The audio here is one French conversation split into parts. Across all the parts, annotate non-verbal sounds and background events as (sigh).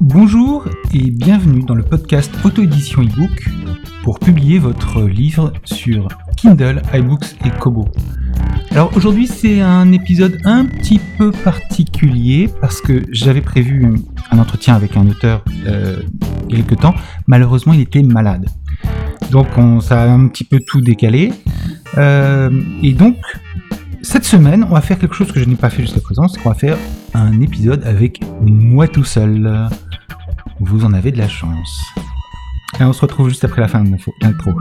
Bonjour et bienvenue dans le podcast Auto-édition ebook pour publier votre livre sur Kindle, iBooks et Kobo. Alors aujourd'hui c'est un épisode un petit peu particulier parce que j'avais prévu un entretien avec un auteur euh, quelques temps. Malheureusement il était malade. Donc on, ça a un petit peu tout décalé. Euh, et donc cette semaine on va faire quelque chose que je n'ai pas fait jusqu'à présent, c'est qu'on va faire un épisode avec moi tout seul. Vous en avez de la chance. Et on se retrouve juste après la fin de l'intro.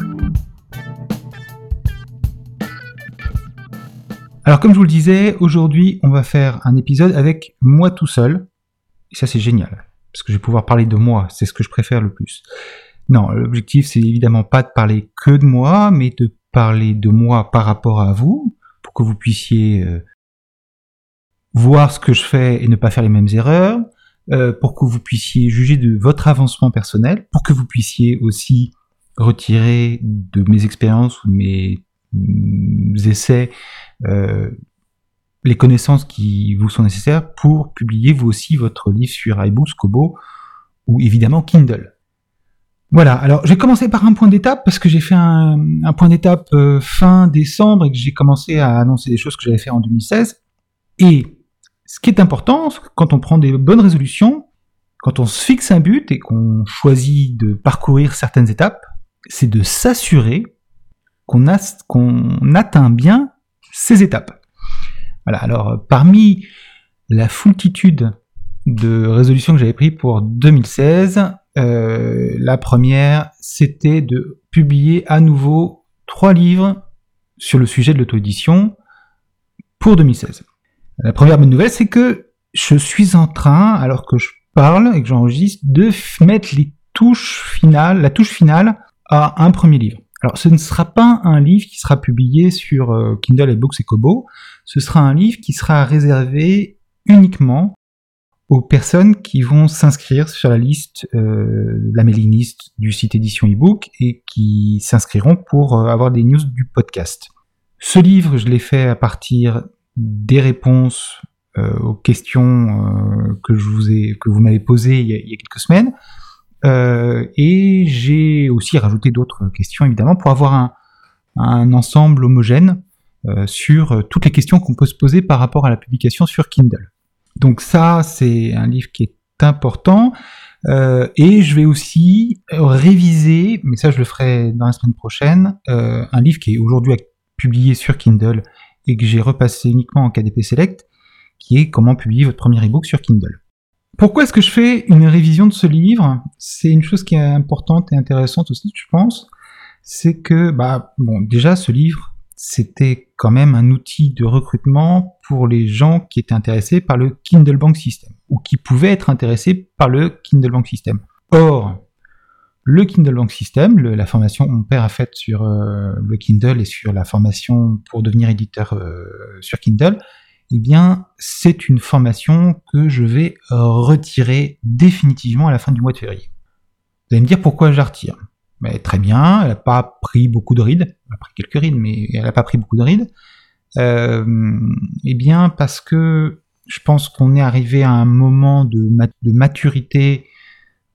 Alors comme je vous le disais, aujourd'hui on va faire un épisode avec moi tout seul. Et ça c'est génial, parce que je vais pouvoir parler de moi, c'est ce que je préfère le plus. Non, l'objectif c'est évidemment pas de parler que de moi, mais de parler de moi par rapport à vous, pour que vous puissiez euh, voir ce que je fais et ne pas faire les mêmes erreurs, euh, pour que vous puissiez juger de votre avancement personnel, pour que vous puissiez aussi retirer de mes expériences ou de mes mm, essais les connaissances qui vous sont nécessaires pour publier vous aussi votre livre sur iBooks, Kobo ou évidemment Kindle. Voilà, alors j'ai commencé par un point d'étape parce que j'ai fait un, point d'étape euh, fin décembre et que j'ai commencé à annoncer des choses que j'avais fait en 2016. Et ce qui est important, quand on prend des bonnes résolutions, quand on se fixe un but et qu'on choisit de parcourir certaines étapes, c'est de s'assurer qu'on atteint bien ces étapes. Voilà, alors parmi la foultitude de résolutions que j'avais prises pour 2016, euh, la première, c'était de publier à nouveau trois livres sur le sujet de l'auto-édition pour 2016. La première bonne nouvelle, c'est que je suis en train, alors que je parle et que j'enregistre, de mettre les touches finales, la touche finale à un premier livre. Alors, ce ne sera pas un livre qui sera publié sur euh, Kindle, Books et Kobo. Ce sera un livre qui sera réservé uniquement aux personnes qui vont s'inscrire sur la liste, euh, la mailing list du site édition ebook et qui s'inscriront pour euh, avoir des news du podcast. Ce livre, je l'ai fait à partir des réponses aux questions que je vous ai, que vous m'avez posées il y, a, quelques semaines. Euh, et j'ai aussi rajouté d'autres questions, évidemment, pour avoir un, ensemble homogène euh, sur toutes les questions qu'on peut se poser par rapport à la publication sur Kindle. Donc ça, c'est un livre qui est important. Euh, et je vais aussi réviser, mais ça je le ferai dans la semaine prochaine, un livre qui est aujourd'hui publié sur Kindle et que j'ai repassé uniquement en KDP Select, qui est Comment publier votre premier ebook sur Kindle. Pourquoi est-ce que je fais une révision de ce livre? C'est une chose qui est importante et intéressante aussi, je pense. C'est que, bah, bon, déjà, ce livre, c'était quand même un outil de recrutement pour les gens qui étaient intéressés par le Kindle Bank System, ou qui pouvaient être intéressés par le Kindle Bank System. Or, le Kindle Bank System, la formation que mon père a faite sur euh, le Kindle et sur la formation pour devenir éditeur euh, sur Kindle, eh bien, c'est une formation que je vais retirer définitivement à la fin du mois de février. Vous allez me dire pourquoi je la retire. Très bien, elle n'a pas pris beaucoup de rides, elle a pris quelques rides, mais elle n'a pas pris beaucoup de rides. Euh, eh bien, parce que je pense qu'on est arrivé à un moment de, maturité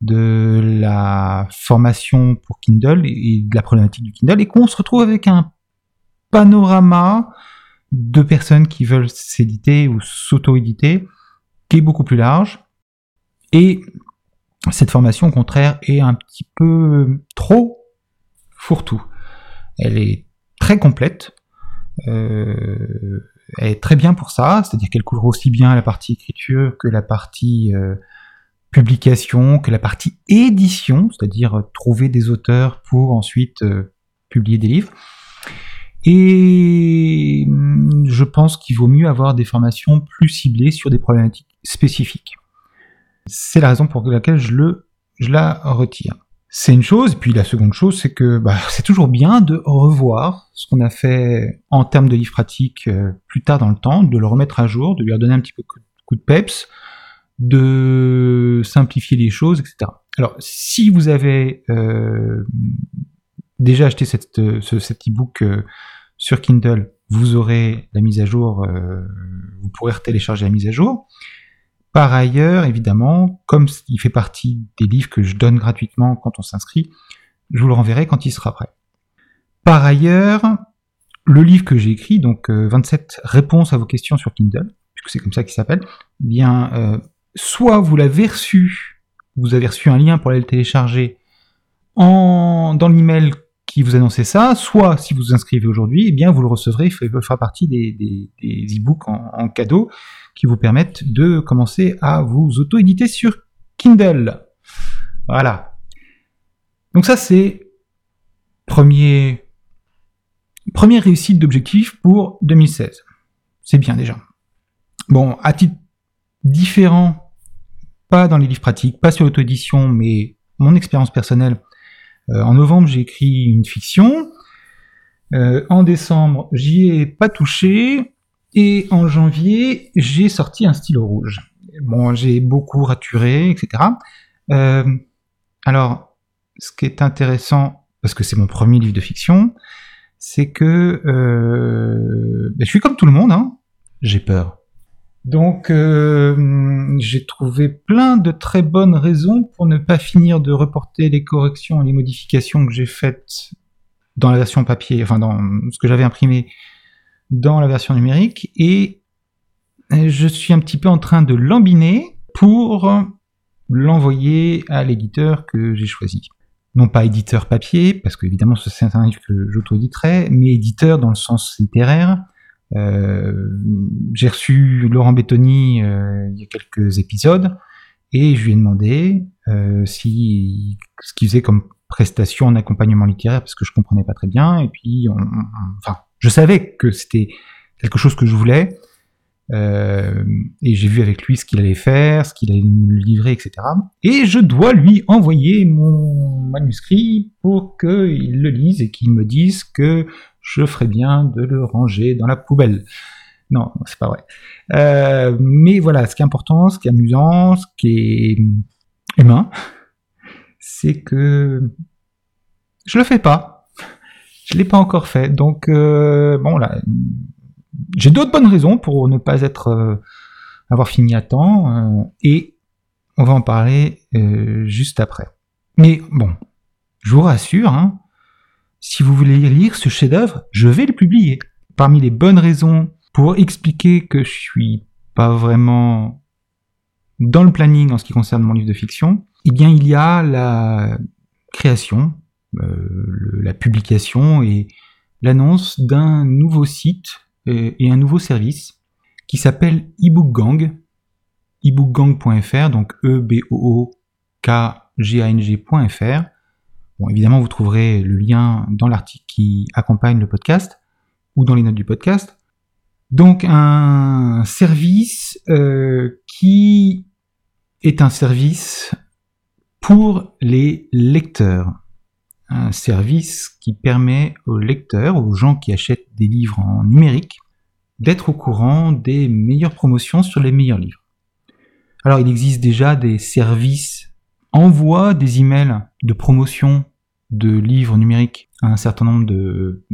de la formation pour Kindle et de la problématique du Kindle, et qu'on se retrouve avec un panorama de personnes qui veulent s'éditer ou s'auto-éditer, qui est beaucoup plus large. Et cette formation, au contraire, est un petit peu trop fourre-tout. Elle est très complète. Euh, elle est très bien pour ça, c'est-à-dire qu'elle couvre aussi bien la partie écriture que la partie euh, publication, que la partie édition, c'est-à-dire trouver des auteurs pour ensuite euh, publier des livres. Et hum, je pense qu'il vaut mieux avoir des formations plus ciblées sur des problématiques spécifiques. C'est la raison pour laquelle je, le, je la retire. C'est une chose, et puis la seconde chose, c'est que bah, (laughs) c'est toujours bien de revoir ce qu'on a fait en termes de livres pratiques euh, plus tard dans le temps, de le remettre à jour, de lui redonner un petit peu coup de peps, de simplifier les choses, etc. Alors, si vous avez euh, déjà acheté ce, cet e-book euh, sur Kindle, vous aurez la mise à jour, euh, vous pourrez télécharger la mise à jour. Par ailleurs, évidemment, comme il fait partie des livres que je donne gratuitement quand on s'inscrit, je vous le renverrai quand il sera prêt. Par ailleurs, le livre que j'ai écrit, donc 27 réponses à vos questions sur Kindle, puisque c'est comme ça qu'il s'appelle, eh bien, soit vous l'avez reçu vous avez reçu un lien pour aller le télécharger en, dans l'email qui vous annonçait ça, soit si vous vous inscrivez aujourd'hui, eh bien vous le recevrez, il fera partie des, des, e-books en, cadeau qui vous permettent de commencer à vous auto-éditer sur Kindle. Voilà. Donc ça c'est premier première réussite d'objectif pour 2016. C'est bien déjà. Bon, à titre différent pas dans les livres pratiques, pas sur l'auto-édition, mais mon expérience personnelle. Euh, en novembre, j'ai écrit une fiction. Euh, en décembre, j'y ai pas touché. Et en janvier, j'ai sorti un stylo rouge. Bon, j'ai beaucoup raturé, etc. Euh, alors, ce qui est intéressant, parce que c'est mon premier livre de fiction, c'est que ben, je suis comme tout le monde, hein. j'ai peur. Donc euh, j'ai trouvé plein de très bonnes raisons pour ne pas finir de reporter les corrections et les modifications que j'ai faites dans la version papier, enfin dans ce que j'avais imprimé dans la version numérique, et je suis un petit peu en train de l'embiner pour l'envoyer à l'éditeur que j'ai choisi. Non pas éditeur papier, parce que évidemment c'est un livre que j'auto-éditerai, mais éditeur dans le sens littéraire, j'ai reçu Laurent Bettoni euh, il y a quelques épisodes et je lui ai demandé euh, si ce qu'il faisait comme prestation en accompagnement littéraire parce que je comprenais pas très bien et puis enfin je savais que c'était quelque chose que je voulais euh, et j'ai vu avec lui ce qu'il allait faire, ce qu'il allait nous livrer, etc. Et je dois lui envoyer mon manuscrit pour qu'il le lise et qu'il me dise que je ferais bien de le ranger dans la poubelle. Non, c'est pas vrai. Euh, mais voilà, ce qui est important, ce qui est amusant, ce qui est humain, c'est que je le fais pas. Je l'ai pas encore fait. Donc euh, bon là, j'ai d'autres bonnes raisons pour ne pas être euh, avoir fini à temps et on va en parler juste après. Mais bon, je vous rassure, hein, si vous voulez lire ce chef-d'œuvre, je vais le publier. Parmi les bonnes raisons pour expliquer que je suis pas vraiment dans le planning en ce qui concerne mon livre de fiction, eh bien il y a la création, euh, la publication et l'annonce d'un nouveau site euh, et un nouveau service qui s'appelle ebookgang, ebookgang.fr, donc e b o o k g a n g.fr évidemment, vous trouverez le lien dans l'article qui accompagne le podcast ou dans les notes du podcast. Donc un service euh, qui est un service pour les lecteurs. Un service qui permet aux lecteurs, aux gens qui achètent des livres en numérique, d'être au courant des meilleures promotions sur les meilleurs livres. Alors il existe déjà des services envoie des emails de promotion de livres numériques à un certain nombre de,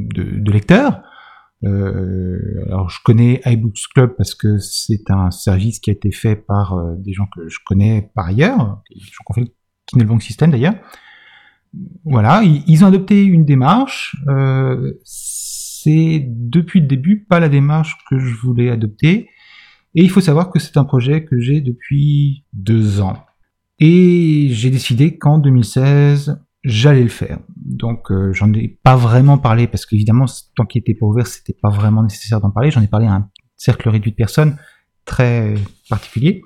lecteurs. Euh, alors je connais iBooks Club parce que c'est un service qui a été fait par euh, des gens que je connais par ailleurs, qui le System d'ailleurs. Voilà, ils, ont adopté une démarche. Euh, c'est depuis le début pas la démarche que je voulais adopter. Et il faut savoir que c'est un projet que j'ai depuis deux ans. Et j'ai décidé qu'en 2016, j'allais le faire. Donc euh, j'en ai pas vraiment parlé parce qu'évidemment tant qu'il était pas ouvert, c'était pas vraiment nécessaire d'en parler. J'en ai parlé à un cercle réduit de personnes très particulier.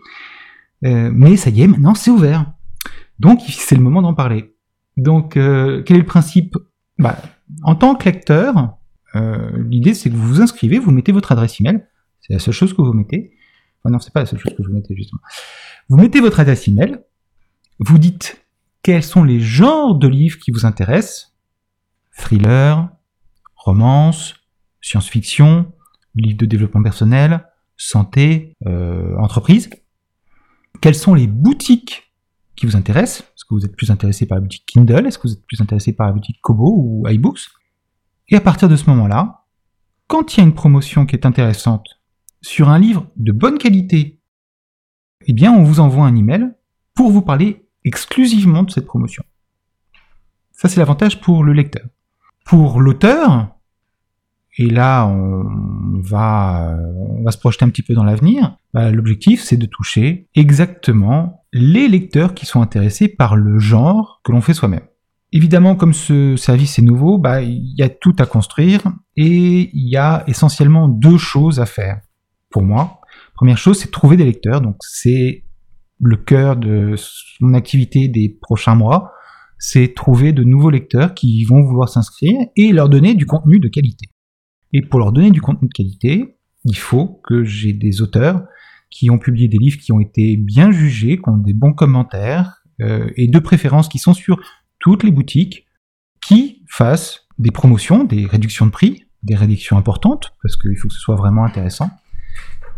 Euh, mais ça y est, maintenant c'est ouvert. Donc c'est le moment d'en parler. Donc euh, quel est le principe? Bah, En tant que lecteur, l'idée c'est que vous vous inscrivez, vous mettez votre adresse email. C'est la seule chose que vous mettez. Non, c'est pas la seule chose que vous mettez justement. Vous mettez votre adresse email. Vous dites quels sont les genres de livres qui vous intéressent Thriller, romance, science-fiction, livres de développement personnel, santé, euh, entreprise. Quelles sont les boutiques qui vous intéresse. Est-ce que vous êtes plus intéressé par la boutique Kindle? Est-ce que vous êtes plus intéressé par la boutique Kobo ou iBooks? Et à partir de ce moment-là, quand il y a une promotion qui est intéressante sur un livre de bonne qualité, eh bien, on vous envoie un email pour vous parler exclusivement de cette promotion. Ça, c'est l'avantage pour le lecteur. Pour l'auteur, et là, on va, se projeter un petit peu dans l'avenir. Bah, l'objectif, c'est de toucher exactement les lecteurs qui sont intéressés par le genre que l'on fait soi-même. Évidemment, comme ce service est nouveau, bah, il y a tout à construire et il y a essentiellement deux choses à faire pour moi. Première chose, c'est trouver des lecteurs. Donc, c'est le cœur de mon activité des prochains mois. C'est trouver de nouveaux lecteurs qui vont vouloir s'inscrire et leur donner du contenu de qualité. Et pour leur donner du contenu de qualité, il faut que j'ai des auteurs qui ont publié des livres qui ont été bien jugés, qui ont des bons commentaires, euh, et de préférence qui sont sur toutes les boutiques, qui fassent des promotions, des réductions de prix, des réductions importantes, parce qu'il faut que ce soit vraiment intéressant,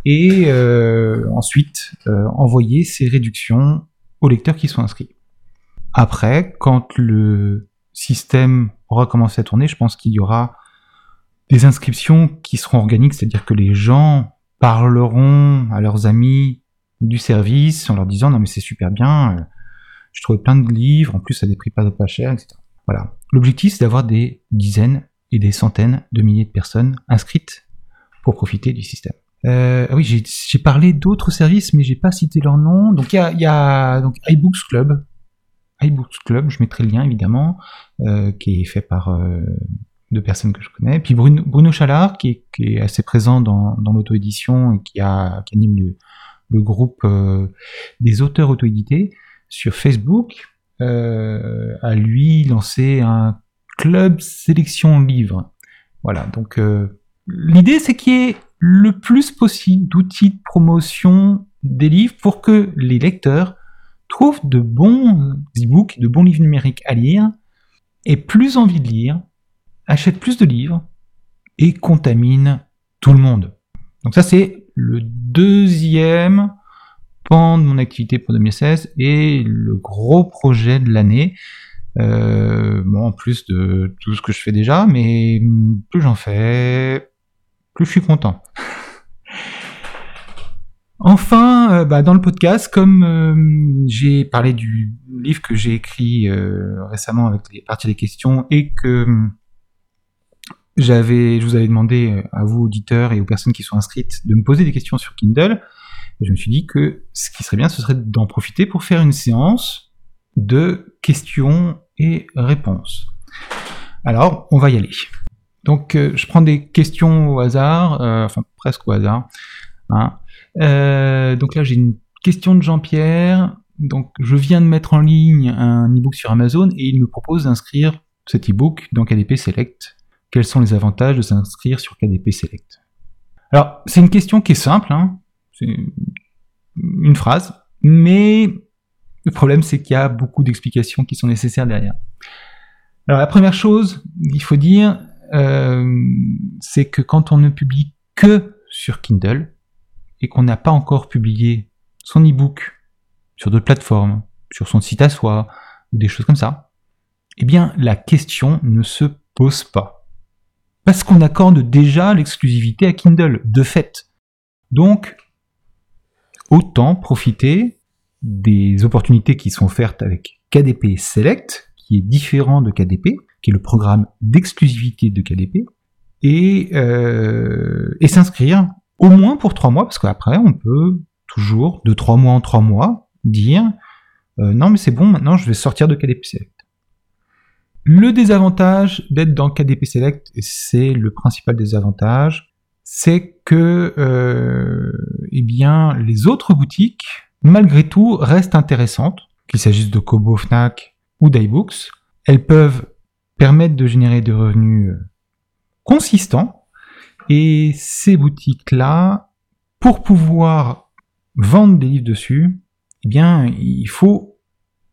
et euh, ensuite euh, envoyer ces réductions aux lecteurs qui sont inscrits. Après, quand le système aura commencé à tourner, je pense qu'il y aura des inscriptions qui seront organiques, c'est-à-dire que les gens parleront à leurs amis du service en leur disant non mais c'est super bien, je trouvais plein de livres, en plus à des prix pas, pas chers, etc. Voilà. L'objectif c'est d'avoir des dizaines et des centaines de milliers de personnes inscrites pour profiter du système. Euh, oui, j'ai parlé d'autres services, mais j'ai pas cité leur nom. Donc il y a, donc iBooks Club, iBooks Club, je mettrai le lien évidemment, euh, qui est fait par euh, de personnes que je connais. Puis Bruno, Bruno Chalard, qui est, assez présent dans, l'auto-édition et qui, anime le, groupe euh, des auteurs auto-édités sur Facebook, euh, a lui lancé un club sélection livre. Voilà, donc euh, l'idée c'est qu'il y ait le plus possible d'outils de promotion des livres pour que les lecteurs trouvent de bons e-books, de bons livres numériques à lire, et plus envie de lire, achète plus de livres et contamine tout le monde. Donc ça c'est le deuxième pan de mon activité pour 2016 et le gros projet de l'année. Euh, bon, en plus de tout ce que je fais déjà, mais plus j'en fais, plus je suis content. (laughs) Enfin, euh, bah, dans le podcast, comme euh, j'ai parlé du livre que j'ai écrit récemment avec les parties des questions et que j'avais, je vous avais demandé à vous auditeurs et aux personnes qui sont inscrites de me poser des questions sur Kindle. Je me suis dit que ce qui serait bien, ce serait d'en profiter pour faire une séance de questions et réponses. Alors, on va y aller. Donc, euh, je prends des questions au hasard, euh, enfin presque au hasard. Hein. donc là, j'ai une question de Jean-Pierre. Donc, je viens de mettre en ligne un e-book sur Amazon et il me propose d'inscrire cet e-book dans KDP Select quels sont les avantages de s'inscrire sur KDP Select? Alors, c'est une question qui est simple, hein. C'est une phrase, mais le problème c'est qu'il y a beaucoup d'explications qui sont nécessaires derrière. Alors la première chose, il faut dire, euh, c'est que quand on ne publie que sur Kindle et qu'on n'a pas encore publié son e-book sur d'autres plateformes, sur son site à soi ou des choses comme ça, eh bien la question ne se pose pas parce qu'on accorde déjà l'exclusivité à Kindle, de fait. Donc, autant profiter des opportunités qui sont offertes avec KDP Select, qui est différent de KDP, qui est le programme d'exclusivité de KDP, et, euh, et s'inscrire au moins pour trois mois, parce qu'après, on peut toujours, de trois mois en trois mois, dire euh, non mais c'est bon, maintenant je vais sortir de KDP Select. Le désavantage d'être dans KDP Select, c'est le principal désavantage, c'est que euh, eh bien, les autres boutiques, malgré tout, restent intéressantes, qu'il s'agisse de Kobo, Fnac ou d'iBooks. Elles peuvent permettre de générer des revenus euh, consistants. Et ces boutiques-là, pour pouvoir vendre des livres dessus, eh bien, il faut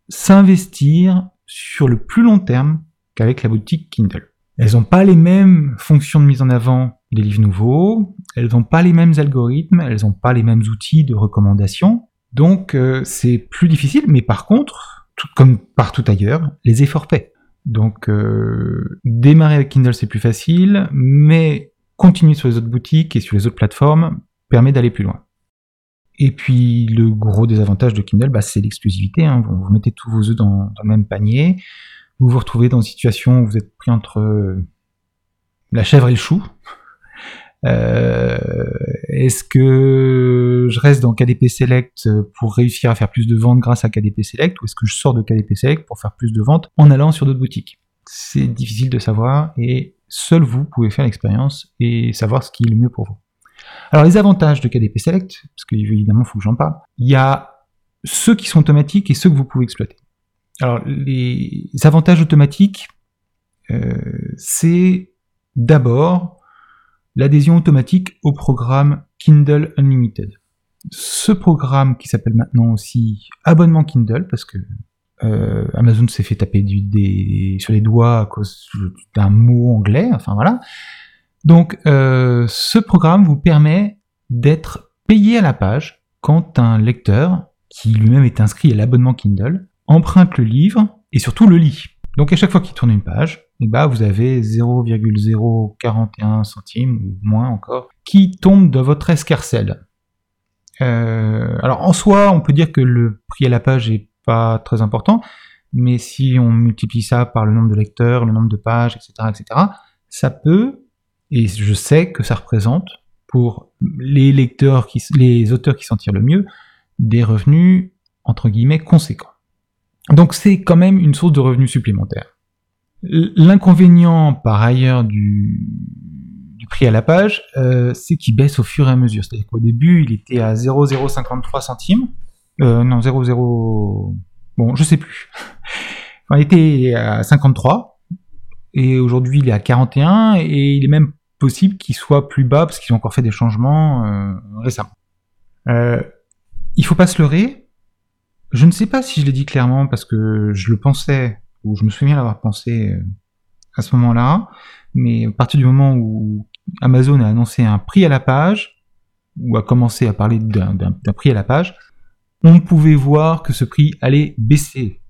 s'investir sur le plus long terme qu'avec la boutique Kindle. Elles n'ont pas les mêmes fonctions de mise en avant des livres nouveaux, elles n'ont pas les mêmes algorithmes, elles n'ont pas les mêmes outils de recommandation, Donc euh, c'est plus difficile, mais par contre, tout, comme partout ailleurs, les efforts paient. Donc euh, démarrer avec Kindle c'est plus facile, mais continuer sur les autres boutiques et sur les autres plateformes permet d'aller plus loin. Et puis le gros désavantage de Kindle, bah, c'est l'exclusivité. Hein. Vous, mettez tous vos œufs dans, le même panier, vous vous retrouvez dans une situation où vous êtes pris entre euh, la chèvre et le chou. Euh, est-ce que je reste dans KDP Select pour réussir à faire plus de ventes grâce à KDP Select ou est-ce que je sors de KDP Select pour faire plus de ventes en allant sur d'autres boutiques? C'est difficile de savoir et seul vous pouvez faire l'expérience et savoir ce qui est le mieux pour vous. Alors les avantages de KDP Select, parce qu'évidemment il faut que j'en parle, il y a ceux qui sont automatiques et ceux que vous pouvez exploiter. Alors les avantages automatiques, euh, c'est d'abord l'adhésion automatique au programme Kindle Unlimited. Ce programme qui s'appelle maintenant aussi abonnement Kindle, parce que euh, Amazon s'est fait taper du, sur les doigts à cause d'un mot anglais, enfin voilà. Donc euh, ce programme vous permet d'être payé à la page quand un lecteur, qui lui-même est inscrit à l'abonnement Kindle, emprunte le livre et surtout le lit. Donc à chaque fois qu'il tourne une page, et bah vous avez 0,041 centimes ou moins encore qui tombe de votre escarcelle. Euh, alors en soi, on peut dire que le prix à la page est pas très important, mais si on multiplie ça par le nombre de lecteurs, le nombre de pages, etc., etc., ça peut, et je sais que ça représente pour les lecteurs, qui, les auteurs qui s'en tirent le mieux, des revenus entre guillemets conséquents. Donc c'est quand même une source de revenus supplémentaires. L'inconvénient par ailleurs du, prix à la page, euh, c'est qu'il baisse au fur et à mesure. C'est-à-dire qu'au début, il était à 0,053 centimes. Euh, non, 0,0... Bon, je sais plus. (laughs) Il était à 53. Et aujourd'hui, il est à 41. Et il est même possible qu'il soit plus bas parce qu'ils ont encore fait des changements euh, récemment. Euh, il faut pas se leurrer. Je ne sais pas si je l'ai dit clairement parce que je le pensais où je me souviens l'avoir pensé euh, à ce moment-là, mais à partir du moment où Amazon a annoncé un prix à la page, ou a commencé à parler d'un prix à la page, on pouvait voir que ce prix allait baisser.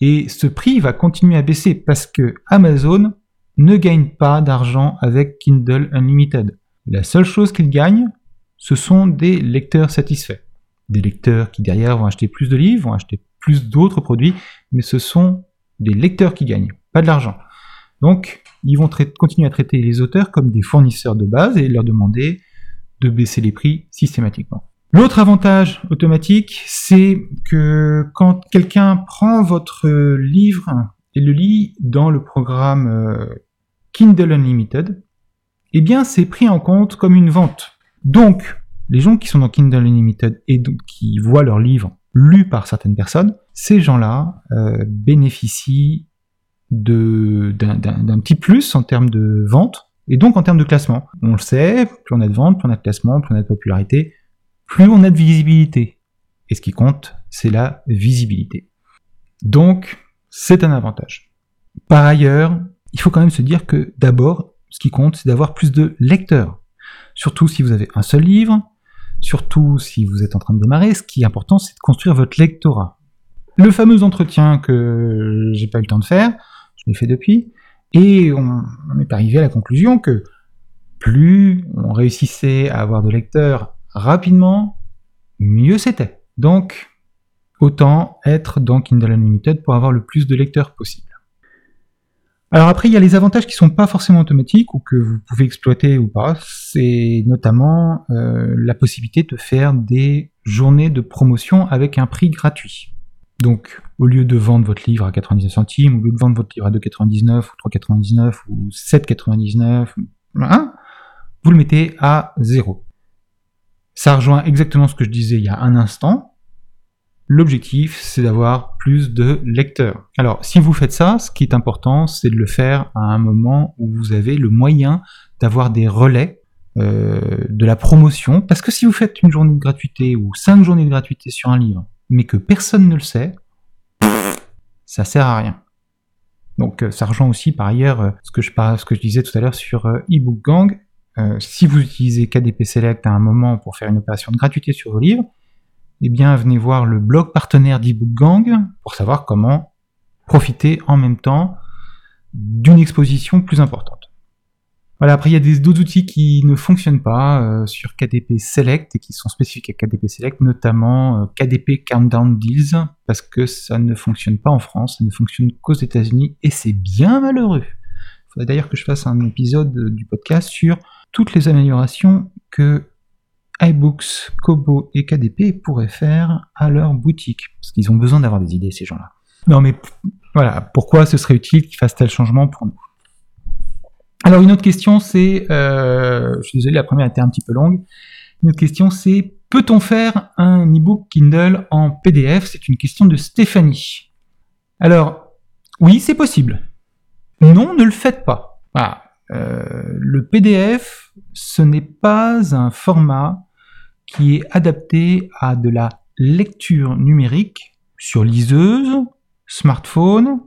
Et ce prix va continuer à baisser parce que Amazon ne gagne pas d'argent avec Kindle Unlimited. La seule chose qu'il gagne, ce sont des lecteurs satisfaits. Des lecteurs qui derrière vont acheter plus de livres, vont acheter plus d'autres produits, mais ce sont des lecteurs qui gagnent, pas de l'argent. Donc, ils vont continuer à traiter les auteurs comme des fournisseurs de base et leur demander de baisser les prix systématiquement. L'autre avantage automatique, c'est que quand quelqu'un prend votre livre et le lit dans le programme euh, Kindle Unlimited, eh bien, c'est pris en compte comme une vente. Donc, les gens qui sont dans Kindle Unlimited et qui voient leur livre lu par certaines personnes, ces gens-là euh, bénéficient d'un petit plus en termes de vente et donc en termes de classement. On le sait, plus on a de ventes, plus on a de classement, plus on a de popularité, plus on a de visibilité. Et ce qui compte, c'est la visibilité. Donc, c'est un avantage. Par ailleurs, il faut quand même se dire que d'abord, ce qui compte, c'est d'avoir plus de lecteurs. Surtout si vous avez un seul livre, surtout si vous êtes en train de démarrer, ce qui est important, c'est de construire votre lectorat le fameux entretien que j'ai pas eu le temps de faire, je l'ai fait depuis, et on, est arrivé à la conclusion que plus on réussissait à avoir de lecteurs rapidement, mieux c'était. Donc, autant être dans Kindle Unlimited pour avoir le plus de lecteurs possible. Alors après, il y a les avantages qui sont pas forcément automatiques ou que vous pouvez exploiter ou pas. C'est notamment euh, la possibilité de faire des journées de promotion avec un prix gratuit. Donc, au lieu de vendre votre livre à 99 centimes, au lieu de vendre votre livre à 2,99 ou 3,99 ou 7,99, hein, vous le mettez à 0. Ça rejoint exactement ce que je disais il y a un instant. L'objectif, c'est d'avoir plus de lecteurs. Alors, si vous faites ça, ce qui est important, c'est de le faire à un moment où vous avez le moyen d'avoir des relais euh, de la promotion. Parce que si vous faites une journée de gratuité ou cinq journées de gratuité sur un livre, mais que personne ne le sait, ça sert à rien. Donc euh, ça rejoint aussi par ailleurs euh, ce que je, disais tout à l'heure sur euh, eBook Gang. si vous utilisez KDP Select à un moment pour faire une opération de gratuité sur vos livres, eh bien venez voir le blog partenaire d'eBook Gang pour savoir comment profiter en même temps d'une exposition plus importante. Voilà, après il y a d'autres outils qui ne fonctionnent pas euh, sur KDP Select et qui sont spécifiques à KDP Select, notamment euh, KDP Countdown Deals, parce que ça ne fonctionne pas en France, ça ne fonctionne qu'aux États-Unis et c'est bien malheureux. Il faudrait d'ailleurs que je fasse un épisode du podcast sur toutes les améliorations que iBooks, Kobo et KDP pourraient faire à leur boutique, parce qu'ils ont besoin d'avoir des idées ces gens-là. Non mais voilà, pourquoi ce serait utile qu'ils fassent tel changement pour nous? Alors une autre question c'est, euh, je suis désolé, la première était un petit peu longue. Une autre question c'est, peut-on faire un e-book Kindle en PDF C'est une question de Stéphanie. Alors, oui, c'est possible. Non, ne le faites pas. Euh, le PDF, ce n'est pas un format qui est adapté à de la lecture numérique sur liseuse, smartphone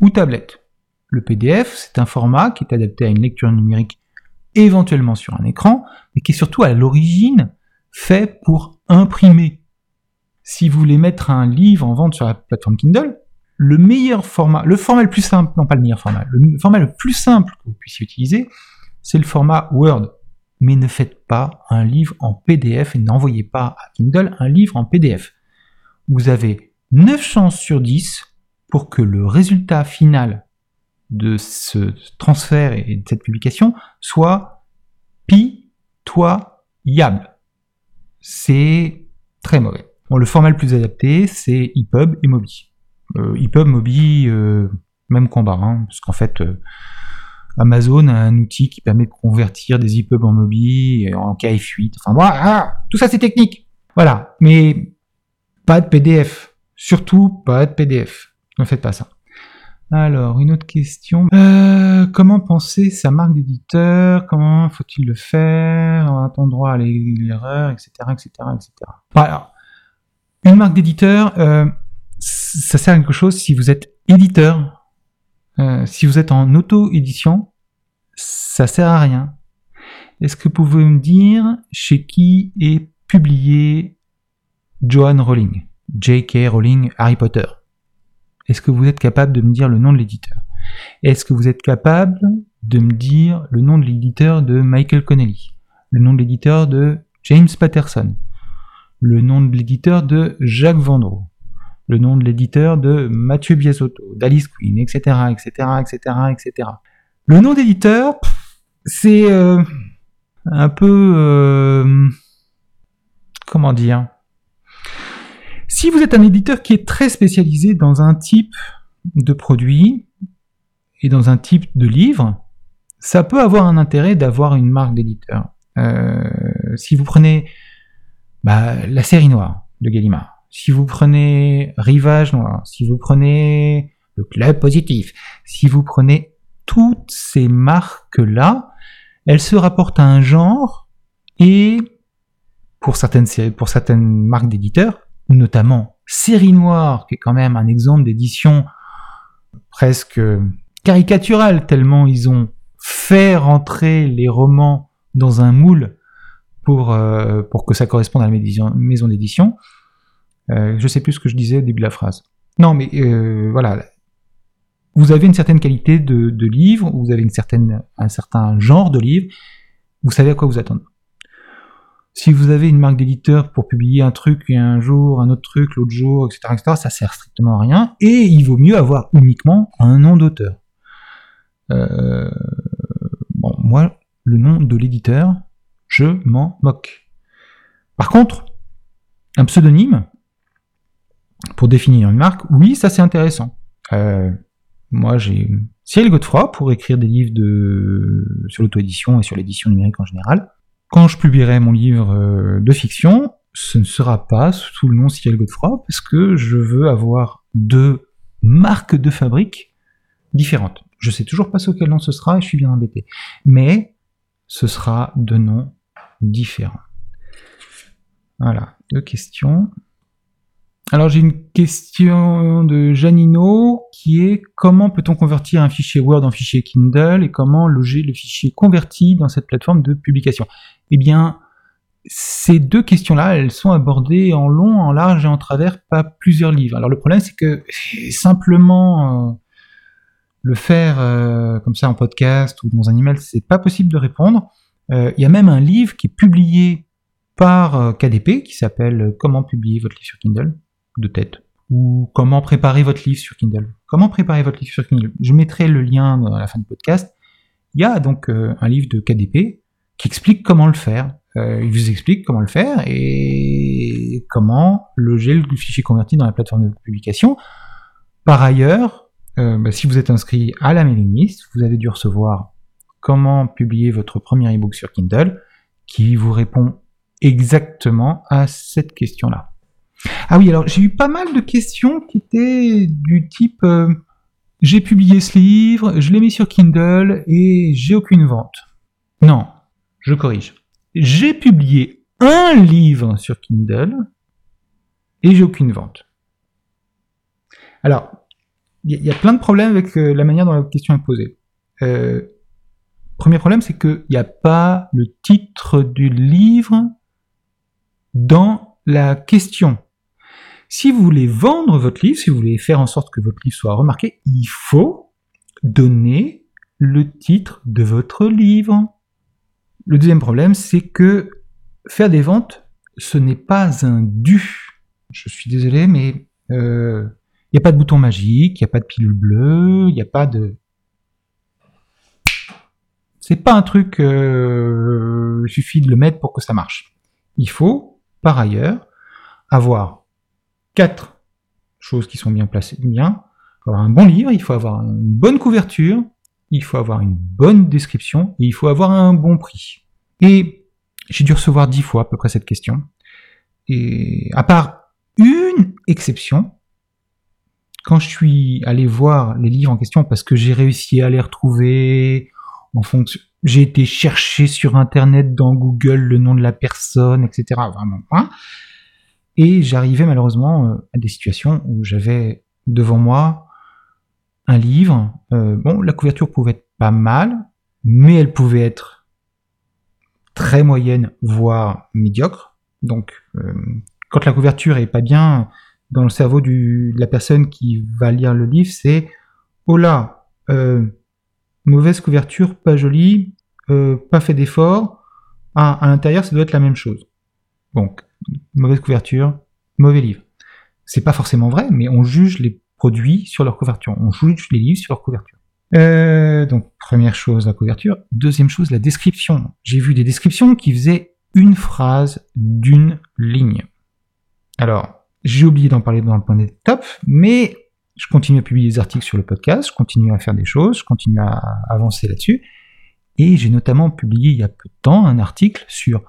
ou tablette. Le PDF, c'est un format qui est adapté à une lecture numérique éventuellement sur un écran, mais qui est surtout à l'origine fait pour imprimer. Si vous voulez mettre un livre en vente sur la plateforme Kindle, le meilleur format, le format le plus simple, non pas le meilleur format, le format le plus simple que vous puissiez utiliser, c'est le format Word. Mais ne faites pas un livre en PDF et n'envoyez pas à Kindle un livre en PDF. Vous avez 9 chances sur 10 pour que le résultat final de ce transfert et de cette publication soit pitoyable. C'est très mauvais. Bon, le format le plus adapté, c'est EPUB et Mobi. Euh, EPUB, Mobi, euh, même combat, hein, parce qu'en fait, euh, Amazon a un outil qui permet de convertir des EPUB en Mobi, en KF8, enfin voilà, tout ça c'est technique. Voilà, mais pas de PDF. Surtout pas de PDF. Ne faites pas ça. Alors, une autre question. Euh, comment penser sa marque d'éditeur? Comment faut-il le faire? On droit à l'erreur, etc., etc., etc. Alors, une marque d'éditeur, euh, ça sert à quelque chose si vous êtes éditeur. Euh, si vous êtes en auto-édition, ça sert à rien. Est-ce que vous pouvez me dire chez qui est publié Johan Rowling J.K. Rowling Harry Potter? Est-ce que vous êtes capable de me dire le nom de l'éditeur? Est-ce que vous êtes capable de me dire le nom de l'éditeur de Michael Connelly? Le nom de l'éditeur de James Patterson? Le nom de l'éditeur de Jacques Vendroux? Le nom de l'éditeur de Mathieu Biasotto, d'Alice Queen, etc., etc., etc., etc. Le nom d'éditeur, c'est euh, un peu... Euh, comment dire? Si vous êtes un éditeur qui est très spécialisé dans un type de produit et dans un type de livre, ça peut avoir un intérêt d'avoir une marque d'éditeur. Euh, si vous prenez bah, la série noire de Gallimard, si vous prenez Rivage Noir, si vous prenez le Club Positif, si vous prenez toutes ces marques-là, elles se rapportent à un genre et pour certaines, pour certaines marques d'éditeurs, notamment Série Noire, qui est quand même un exemple d'édition presque caricaturale, tellement ils ont fait rentrer les romans dans un moule pour, euh, pour que ça corresponde à la maison d'édition. Euh, je sais plus ce que je disais au début de la phrase. Non, mais euh, voilà. Vous avez une certaine qualité de, de livre, vous avez une certaine, un certain genre de livre, vous savez à quoi vous attendre si vous avez une marque d'éditeur pour publier un truc un jour, un autre truc, l'autre jour, etc., etc., ça sert strictement à rien. Et il vaut mieux avoir uniquement un nom d'auteur. Euh, bon, moi, le nom de l'éditeur, je m'en moque. Par contre, un pseudonyme, pour définir une marque, oui, ça c'est intéressant. Euh, moi, j'ai Cyril Godefroy pour écrire des livres de... sur l'auto-édition et sur l'édition numérique en général. Quand je publierai mon livre euh, de fiction, ce ne sera pas sous le nom Cyril Godefroy, parce que je veux avoir deux marques de fabrique différentes. Je sais toujours pas sous quel nom ce sera et je suis bien embêté. Mais ce sera deux noms différents. Voilà, deux questions. Alors j'ai une question de Janino qui est comment peut-on convertir un fichier Word en fichier Kindle et comment loger le fichier converti dans cette plateforme de publication? Eh bien, ces deux questions-là, elles sont abordées en long, en large et en travers par plusieurs livres. Alors le problème, c'est que simplement euh, le faire euh, comme ça en podcast ou dans un email, c'est pas possible de répondre. Euh, il y a même un livre qui est publié par KDP qui s'appelle Comment publier votre livre sur Kindle de tête ou Comment préparer votre livre sur Kindle. Comment préparer votre livre sur Kindle Je mettrai le lien dans la fin du podcast. Il y a donc un livre de KDP qui explique comment le faire. Euh, il vous explique comment le faire et comment loger le fichier converti dans la plateforme de publication. Par ailleurs, euh, bah, si vous êtes inscrit à la mailing list, vous avez dû recevoir comment publier votre premier ebook sur Kindle qui vous répond exactement à cette question-là. Ah oui, alors j'ai eu pas mal de questions qui étaient du type euh, j'ai publié ce livre, je l'ai mis sur Kindle et j'ai aucune vente. Non, je corrige j'ai publié un livre sur Kindle et j'ai aucune vente. Alors, il y, a plein de problèmes avec euh, la manière dont la question est posée. Euh, premier problème, c'est qu'il n'y a pas le titre du livre dans la question. Si vous voulez vendre votre livre, si vous voulez faire en sorte que votre livre soit remarqué, il faut donner le titre de votre livre. Le deuxième problème, c'est que faire des ventes, ce n'est pas un dû. Je suis désolé, mais il euh, n'y a pas de bouton magique, il n'y a pas de pilule bleue, il n'y a pas de... C'est pas un truc, euh, il suffit de le mettre pour que ça marche. Il faut, par ailleurs, avoir quatre choses qui sont bien placées, bien, avoir un bon livre, il faut avoir une bonne couverture, il faut avoir une bonne description et il faut avoir un bon prix. Et j'ai dû recevoir dix fois à peu près cette question. Et à part une exception, quand je suis allé voir les livres en question parce que j'ai réussi à les retrouver en j'ai été chercher sur internet dans Google le nom de la personne, etc. Vraiment. Hein et j'arrivais malheureusement euh, à des situations où j'avais devant moi un livre. Euh, bon, la couverture pouvait être pas mal, mais elle pouvait être très moyenne, voire médiocre. Donc, euh, quand la couverture est pas bien dans le cerveau de la personne qui va lire le livre, c'est oh là, mauvaise couverture, pas jolie, pas fait d'effort. Ah, à l'intérieur, ça doit être la même chose. Donc, mauvaise couverture, mauvais livre. C'est pas forcément vrai, mais on juge les produits sur leur couverture. On juge les livres sur leur couverture. Euh, donc, première chose, la couverture. Deuxième chose, la description. J'ai vu des descriptions qui faisaient une phrase d'une ligne. Alors, j'ai oublié d'en parler dans le point des top, mais je continue à publier des articles sur le podcast, je continue à faire des choses, je continue à avancer là-dessus. Et j'ai notamment publié il y a peu de temps un article sur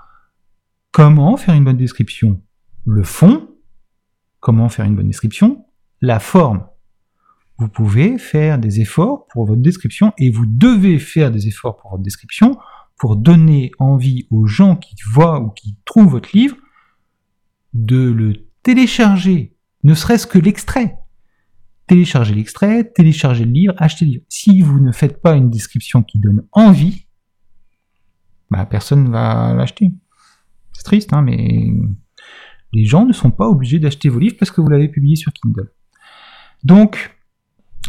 comment faire une bonne description, le fond, comment faire une bonne description, la forme. Vous pouvez faire des efforts pour votre description et vous devez faire des efforts pour votre description pour donner envie aux gens qui voient ou qui trouvent votre livre de le télécharger, ne serait-ce que l'extrait. Télécharger l'extrait, télécharger le livre, acheter le livre. Si vous ne faites pas une description qui donne envie, bah, personne ne va l'acheter. Triste, hein, mais les gens ne sont pas obligés d'acheter vos livres parce que vous l'avez publié sur Kindle. Donc,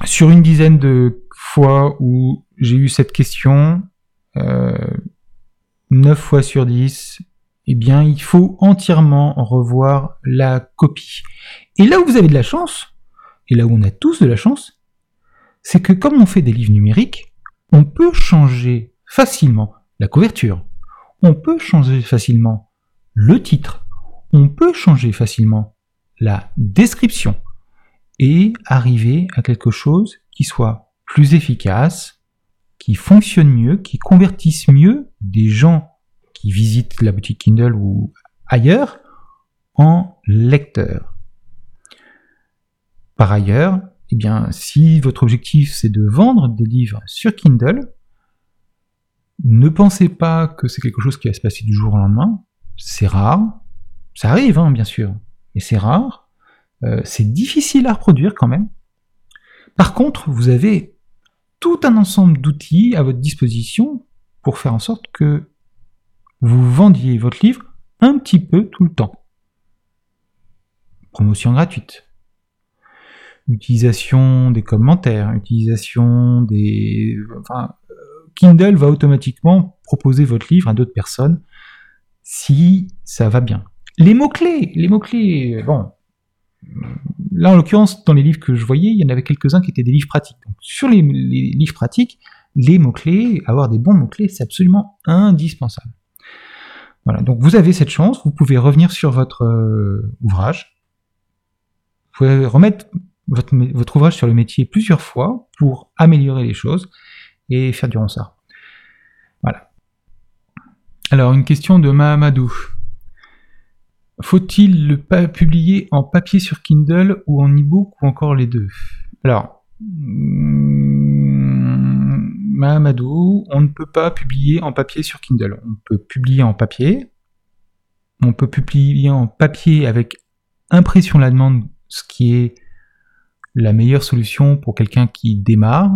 sur une dizaine de fois où j'ai eu cette question, euh, 9 fois sur 10, eh bien, il faut entièrement revoir la copie. Et là où vous avez de la chance, et là où on a tous de la chance, c'est que comme on fait des livres numériques, on peut changer facilement la couverture, on peut changer facilement le titre, on peut changer facilement la description, et arriver à quelque chose qui soit plus efficace, qui fonctionne mieux, qui convertisse mieux des gens qui visitent la boutique Kindle ou ailleurs en lecteurs. Par ailleurs, eh bien, si votre objectif c'est de vendre des livres sur Kindle, ne pensez pas que c'est quelque chose qui va se passer du jour au lendemain. C'est rare. Ça arrive, hein, bien sûr, mais c'est rare. Euh, c'est difficile à reproduire quand même. Par contre, vous avez tout un ensemble d'outils à votre disposition pour faire en sorte que vous vendiez votre livre un petit peu tout le temps. Promotion gratuite. Utilisation des commentaires, utilisation des... Enfin, Kindle va automatiquement proposer votre livre à d'autres personnes si ça va bien. Les mots-clés, les mots-clés, bon. Là, en l'occurrence, dans les livres que je voyais, il y en avait quelques-uns qui étaient des livres pratiques. Donc, sur les, livres pratiques, les mots-clés, avoir des bons mots-clés, c'est absolument indispensable. Voilà, donc vous avez cette chance, vous pouvez revenir sur votre euh, ouvrage, vous pouvez remettre votre, votre, ouvrage sur le métier plusieurs fois pour améliorer les choses et faire du ronsard. Voilà. Alors, une question de Mahamadou. Faut-il le publier en papier sur Kindle ou en e-book ou encore les deux? Alors, hmm, Mahamadou, on ne peut pas publier en papier sur Kindle. On peut publier en papier. On peut publier en papier avec impression la demande, ce qui est la meilleure solution pour quelqu'un qui démarre.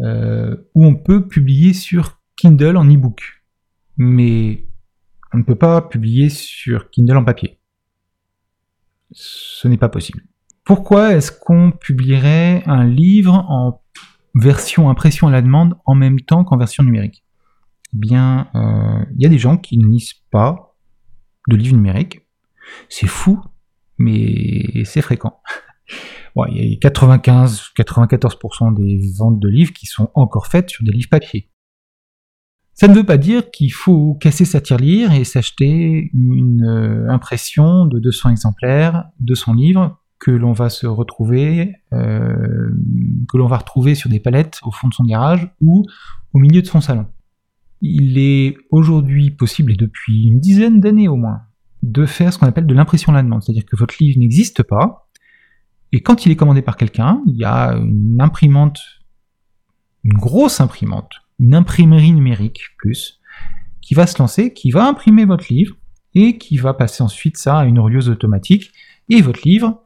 Euh, ou on peut publier sur Kindle en e-book. Mais on ne peut pas publier sur Kindle en papier. Ce n'est pas possible. Pourquoi est-ce qu'on publierait un livre en version impression à la demande en même temps qu'en version numérique? Eh Bien, euh, il y a des gens qui ne lisent pas de livres numériques. C'est fou, mais c'est fréquent. (laughs) il y a 95-94% des ventes de livres qui sont encore faites sur des livres papier. Ça ne veut pas dire qu'il faut casser sa tirelire et s'acheter une euh, impression de 200 exemplaires de son livre que l'on va se retrouver, euh, que l'on va retrouver sur des palettes au fond de son garage ou au milieu de son salon. Il est aujourd'hui possible, et depuis une dizaine d'années au moins, de faire ce qu'on appelle de l'impression à la demande, c'est-à-dire que votre livre n'existe pas, et quand il est commandé par quelqu'un, il y a une imprimante, une grosse imprimante, une imprimerie numérique plus, qui va se lancer, qui va imprimer votre livre et qui va passer ensuite ça à une horieuse automatique et votre livre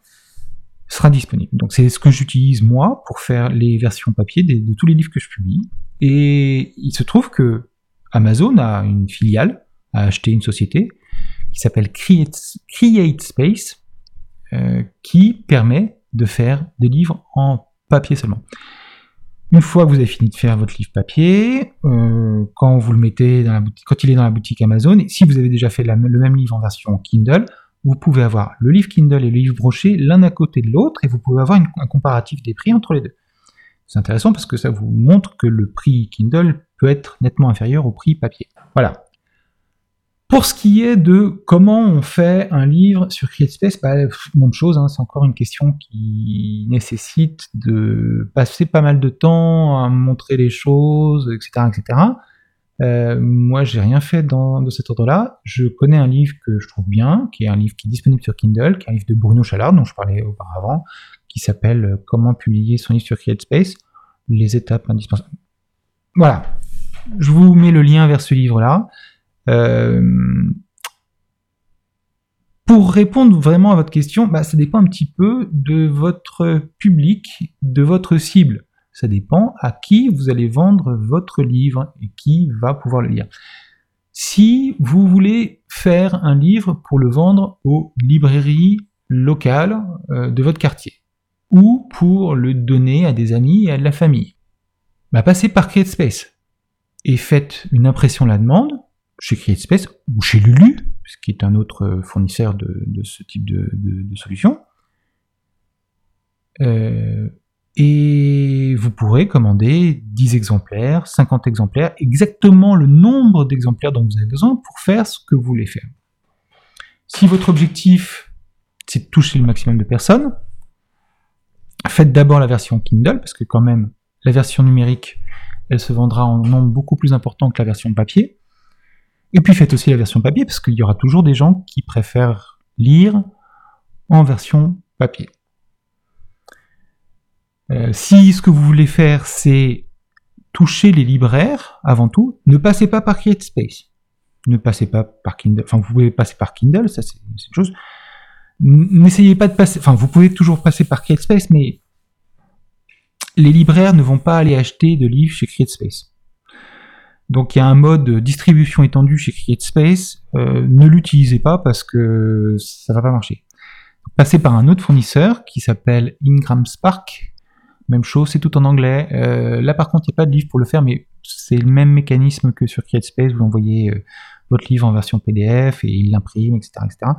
sera disponible. Donc c'est ce que j'utilise moi pour faire les versions papier de, tous les livres que je publie. Et il se trouve que Amazon a une filiale, a acheté une société qui s'appelle Create, Space, euh, qui permet de faire des livres en papier seulement. Une fois que vous avez fini de faire votre livre papier, euh, quand vous le mettez dans la boutique, quand il est dans la boutique Amazon, si vous avez déjà fait le même livre en version Kindle, vous pouvez avoir le livre Kindle et le livre broché l'un à côté de l'autre et vous pouvez avoir un comparatif des prix entre les deux. C'est intéressant parce que ça vous montre que le prix Kindle peut être nettement inférieur au prix papier. Voilà. Pour ce qui est de comment on fait un livre sur CreateSpace, bah, même chose, hein, c'est encore une question qui nécessite de passer pas mal de temps à montrer les choses, etc. etc. Euh, moi, j'ai rien fait dans, de cet ordre-là. Je connais un livre que je trouve bien, qui est un livre qui est disponible sur Kindle, qui est un livre de Bruno Chalard, dont je parlais auparavant, qui s'appelle Comment publier son livre sur CreateSpace, les étapes indispensables. Voilà. Je vous mets le lien vers ce livre-là. Euh, pour répondre vraiment à votre question, bah, ça dépend un petit peu de votre public, de votre cible. Ça dépend à qui vous allez vendre votre livre et qui va pouvoir le lire. Si vous voulez faire un livre pour le vendre aux librairies locales euh, de votre quartier ou pour le donner à des amis et à de la famille, bah, passez par CreateSpace et faites une impression à la demande chez CreateSpace ou chez Lulu, ce qui est un autre fournisseur de, ce type de, solution. Euh, et vous pourrez commander 10 exemplaires, 50 exemplaires, exactement le nombre d'exemplaires dont vous avez besoin pour faire ce que vous voulez faire. Si votre objectif, c'est de toucher le maximum de personnes, faites d'abord la version Kindle, parce que quand même, la version numérique, elle se vendra en nombre beaucoup plus important que la version papier. Et puis faites aussi la version papier, parce qu'il y aura toujours des gens qui préfèrent lire en version papier. Euh, si ce que vous voulez faire, c'est toucher les libraires, avant tout, ne passez pas par CreateSpace. Ne passez pas par Kindle. Enfin, vous pouvez passer par Kindle, ça c'est une chose. N'essayez pas de passer. Enfin, vous pouvez toujours passer par CreateSpace, mais les libraires ne vont pas aller acheter de livres chez CreateSpace. Donc il y a un mode distribution étendue chez CreateSpace. Euh, ne l'utilisez pas parce que ça va pas marcher. Passez par un autre fournisseur qui s'appelle Ingram Spark. Même chose, c'est tout en anglais. Euh, là par contre, il n'y a pas de livre pour le faire, mais c'est le même mécanisme que sur CreateSpace. Vous envoyez euh, votre livre en version PDF et il l'imprime, etc., etc.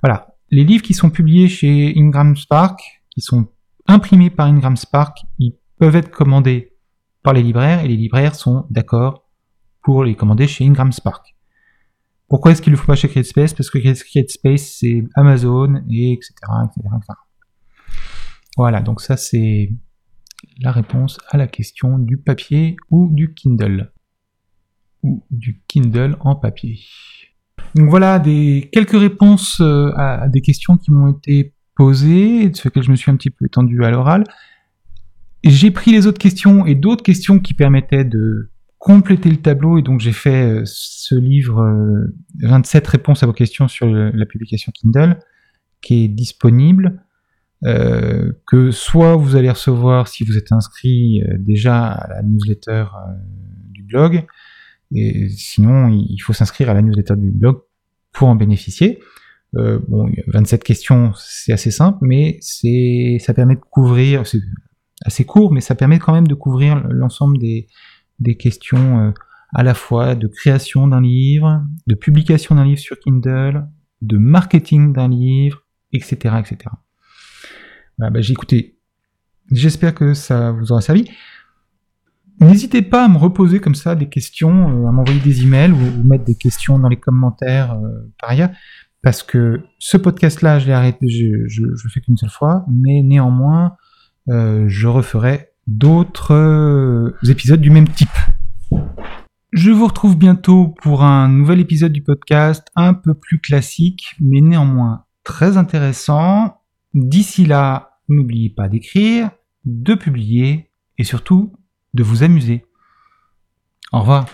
Voilà. Les livres qui sont publiés chez Ingram Spark, qui sont imprimés par Ingram Spark, ils peuvent être commandés par les libraires et les libraires sont d'accord pour les commander chez Ingram Spark. Pourquoi est-ce qu'il ne le faut pas chez CreateSpace Parce que CreateSpace, c'est Amazon, et etc., Voilà, donc ça c'est la réponse à la question du papier ou du Kindle. Ou du Kindle en papier. Donc voilà quelques réponses euh, à, des questions qui m'ont été posées, sur lesquelles je me suis un petit peu étendu à l'oral. J'ai pris les autres questions et d'autres questions qui permettaient de compléter le tableau et donc j'ai fait euh, ce livre 27 euh, réponses à vos questions sur la publication Kindle qui est disponible euh, que soit vous allez recevoir si vous êtes inscrit déjà à la newsletter du blog et sinon il faut s'inscrire à la newsletter du blog pour en bénéficier. bon, 27 questions, c'est assez simple, mais c'est, ça permet de couvrir, c'est assez court, mais ça permet quand même de couvrir l'ensemble des, des questions euh, à la fois de création d'un livre, de publication d'un livre sur Kindle, de marketing d'un livre, etc. etc. Voilà, bah, j'ai écouté. J'espère que ça vous aura servi. N'hésitez pas à me reposer comme ça des questions, euh, à m'envoyer des emails ou, ou, mettre des questions dans les commentaires euh, par ailleurs, parce que ce podcast-là, je l'ai arrêté, je, le fais qu'une seule fois, mais néanmoins, je referai d'autres euh, épisodes du même type. Je vous retrouve bientôt pour un nouvel épisode du podcast un peu plus classique, mais néanmoins très intéressant. D'ici là, n'oubliez pas d'écrire, de publier et surtout de vous amuser. Au revoir.